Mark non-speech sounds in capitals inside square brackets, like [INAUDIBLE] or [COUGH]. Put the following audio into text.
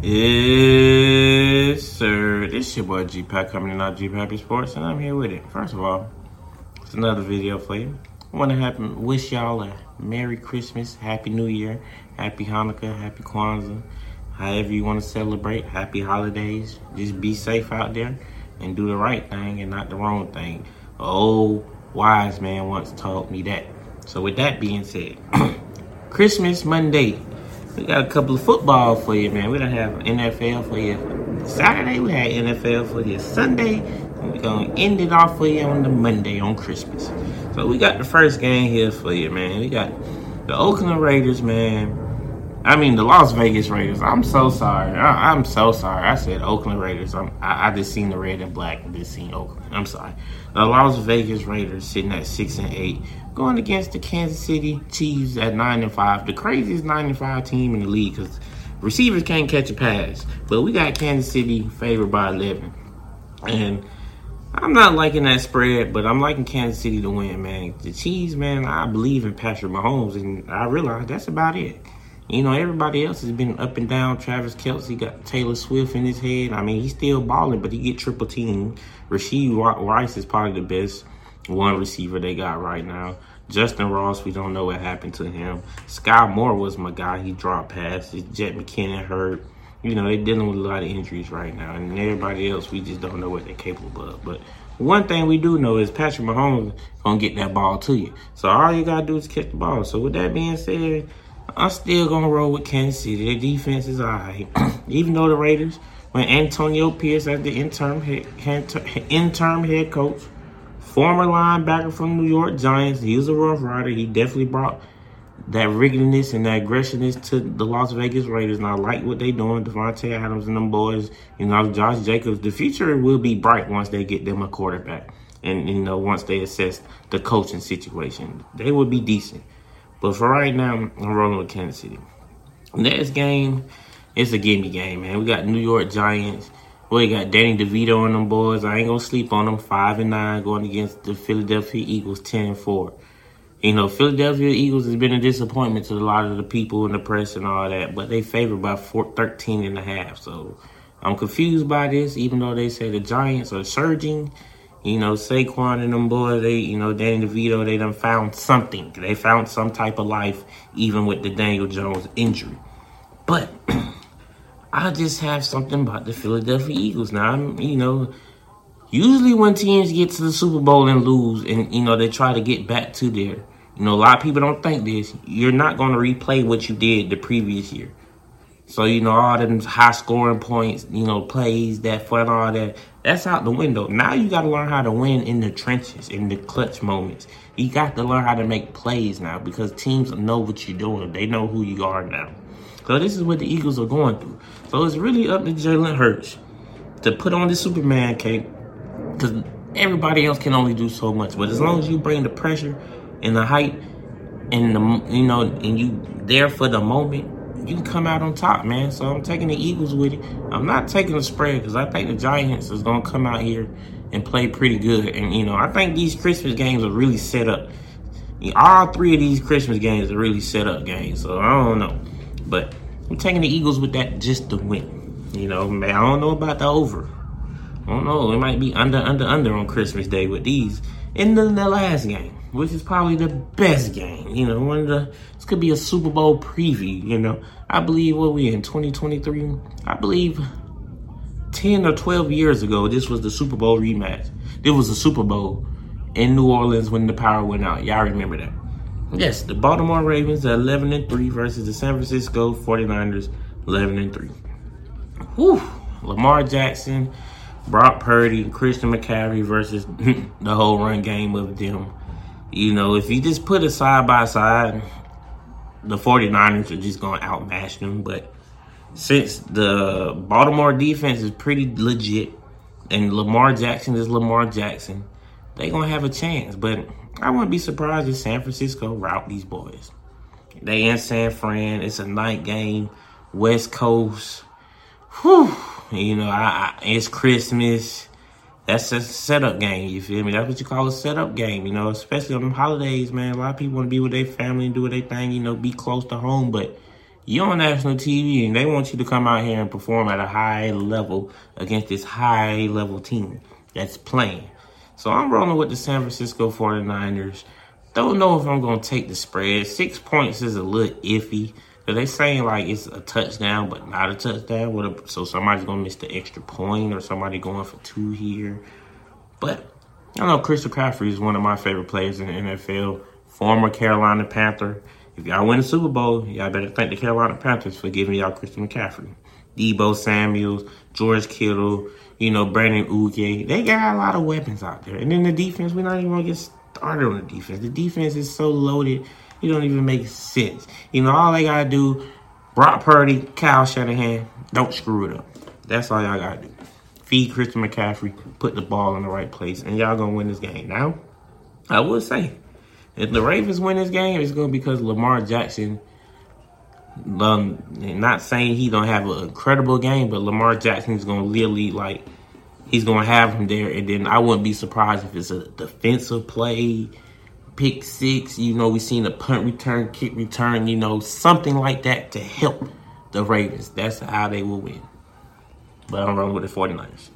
Yes, sir. This is your boy G Pack coming in on G Pappy Sports, and I'm here with it. First of all, it's another video for you. I want to happen, wish y'all a Merry Christmas, Happy New Year, Happy Hanukkah, Happy Kwanzaa, however you want to celebrate. Happy holidays. Just be safe out there and do the right thing and not the wrong thing. Old wise man once taught me that. So with that being said, [CLEARS THROAT] Christmas Monday. We got a couple of football for you, man. We're gonna have NFL for you Saturday. We had NFL for you Sunday. And we're gonna end it off for you on the Monday on Christmas. So we got the first game here for you, man. We got the Oakland Raiders, man. I mean the Las Vegas Raiders. I'm so sorry. I, am so sorry. I said Oakland Raiders. I'm, I, I just seen the red and black and just seen Oakland. I'm sorry. The Las Vegas Raiders sitting at six and eight going against the Kansas City Chiefs at nine and five, the craziest nine and five team in the league because receivers can't catch a pass. But we got Kansas City favored by eleven, and I'm not liking that spread, but I'm liking Kansas City to win, man. The Chiefs, man, I believe in Patrick Mahomes, and I realize that's about it. You know, everybody else has been up and down. Travis Kelce got Taylor Swift in his head. I mean, he's still balling, but he get triple team. Rashee Rice is probably the best one receiver they got right now. Justyn Ross, we don't know what happened to him. Skyy Moore was my guy. He dropped passes. Jet McKinnon hurt. You know, they're dealing with a lot of injuries right now. And everybody else, we just don't know what they're capable of. But one thing we do know is Patrick Mahomes gonna get that ball to you. So all you gotta do is catch the ball. So with that being said, I'm still gonna roll with Kansas City. Their defense is alright. [CLEARS THROAT] Even though the Raiders, when Antonio Pierce as the interim head, interim head coach, former linebacker from New York Giants. He was a rough rider. He definitely brought that riggedness and that aggressiveness to the Las Vegas Raiders. And I like what they're doing. Davante Adams and them boys, you know, Josh Jacobs. The future will be bright once they get them a quarterback. And, you know, once they assess the coaching situation, they will be decent. But for right now, I'm rolling with Kansas City. Next game, it's a gimme game, man. We got New York Giants well, you got Danny DeVito and them boys. I ain't gonna sleep on them. Five and nine going against the Philadelphia Eagles, ten and four. You know, Philadelphia Eagles has been a disappointment to a lot of the people in the press and all that, but they favored by four, 13 and a half. So I'm confused by this, even though they say the Giants are surging. You know, Saquon and them boys, they, you know, Danny DeVito, they done found something. They found some type of life, even with the Daniel Jones injury. But [CLEARS THROAT] I just have something about the Philadelphia Eagles. Now, I'm, you know, usually when teams get to the Super Bowl and lose, and you know they try to get back to there, you know, a lot of people don't think this. You're not going to replay what you did the previous year. So you know all them high scoring points, you know, plays that fun, all that. That's out the window. Now you got to learn how to win in the trenches, in the clutch moments. You got to learn how to make plays now because teams know what you're doing. They know who you are now. So this is what the Eagles are going through. So it's really up to Jalen Hurts to put on the Superman cape because everybody else can only do so much. But as long as you bring the pressure and the height and the you know and you there for the moment, you can come out on top, man. So I'm taking the Eagles with it. I'm not taking the spread because I think the Giants is gonna come out here and play pretty good. And you know, I think these Christmas games are really set up. All three of these Christmas games are really set up games. So I don't know. But I'm taking the Eagles with that just to win. You know, man, I don't know about the over. I don't know. It might be under, under, under on Christmas Day with these. And then the last game, which is probably the best game. You know, one of the this could be a Super Bowl preview. You know, I believe what we in 2023. I believe 10 or 12 years ago, this was the Super Bowl rematch. There was the Super Bowl in New Orleans when the power went out. Y'all remember that? Yes, the Baltimore Ravens are 11 and 3 versus the San Francisco 49ers 11 and 3. Whew. Lamar Jackson, Brock Purdy, Christian McCaffrey versus [LAUGHS] the whole run game of them. You know, if you just put it side by side, the 49ers are just going to outmatch them. But since the Baltimore defense is pretty legit and Lamar Jackson is Lamar Jackson, they going to have a chance. But I wouldn't be surprised if San Francisco route these boys. They in San Fran. It's a night game. West Coast. Whew. You know, I, I, it's Christmas. That's a setup game. You feel me? That's what you call a setup game. You know, especially on holidays, man. A lot of people want to be with their family and do their thing. You know, be close to home. But you're on national TV and they want you to come out here and perform at a high level against this high level team that's playing. So I'm rolling with the San Francisco 49ers. Don't know if I'm going to take the spread. Six points is a little iffy. Cause they saying like it's a touchdown, but not a touchdown. A, so somebody's gonna miss the extra point, or somebody going for two here. But I know Chris McCaffrey is one of my favorite players in the NFL. Former Carolina Panther. If y'all win the Super Bowl, y'all better thank the Carolina Panthers for giving y'all Christian McCaffrey. Deebo Samuels, George Kittle, you know, Brandon Aiyuk. They got a lot of weapons out there. And then the defense, we're not even gonna get started on the defense. The defense is so loaded it don't even make sense. You know, all they gotta do, Brock Purdy, Kyle Shanahan, don't screw it up. That's all y'all gotta do. Feed Christian McCaffrey, put the ball in the right place, and y'all gonna win this game. Now, I will say, if the Ravens win this game, it's gonna be because Lamar Jackson. Um, not saying he don't have an incredible game, but Lamar Jackson is gonna really like he's gonna have him there, and then I wouldn't be surprised if it's a defensive play pick six. You know, we've seen a punt return, kick return, you know, something like that to help the Ravens. That's how they will win. But I'm running with the 49ers.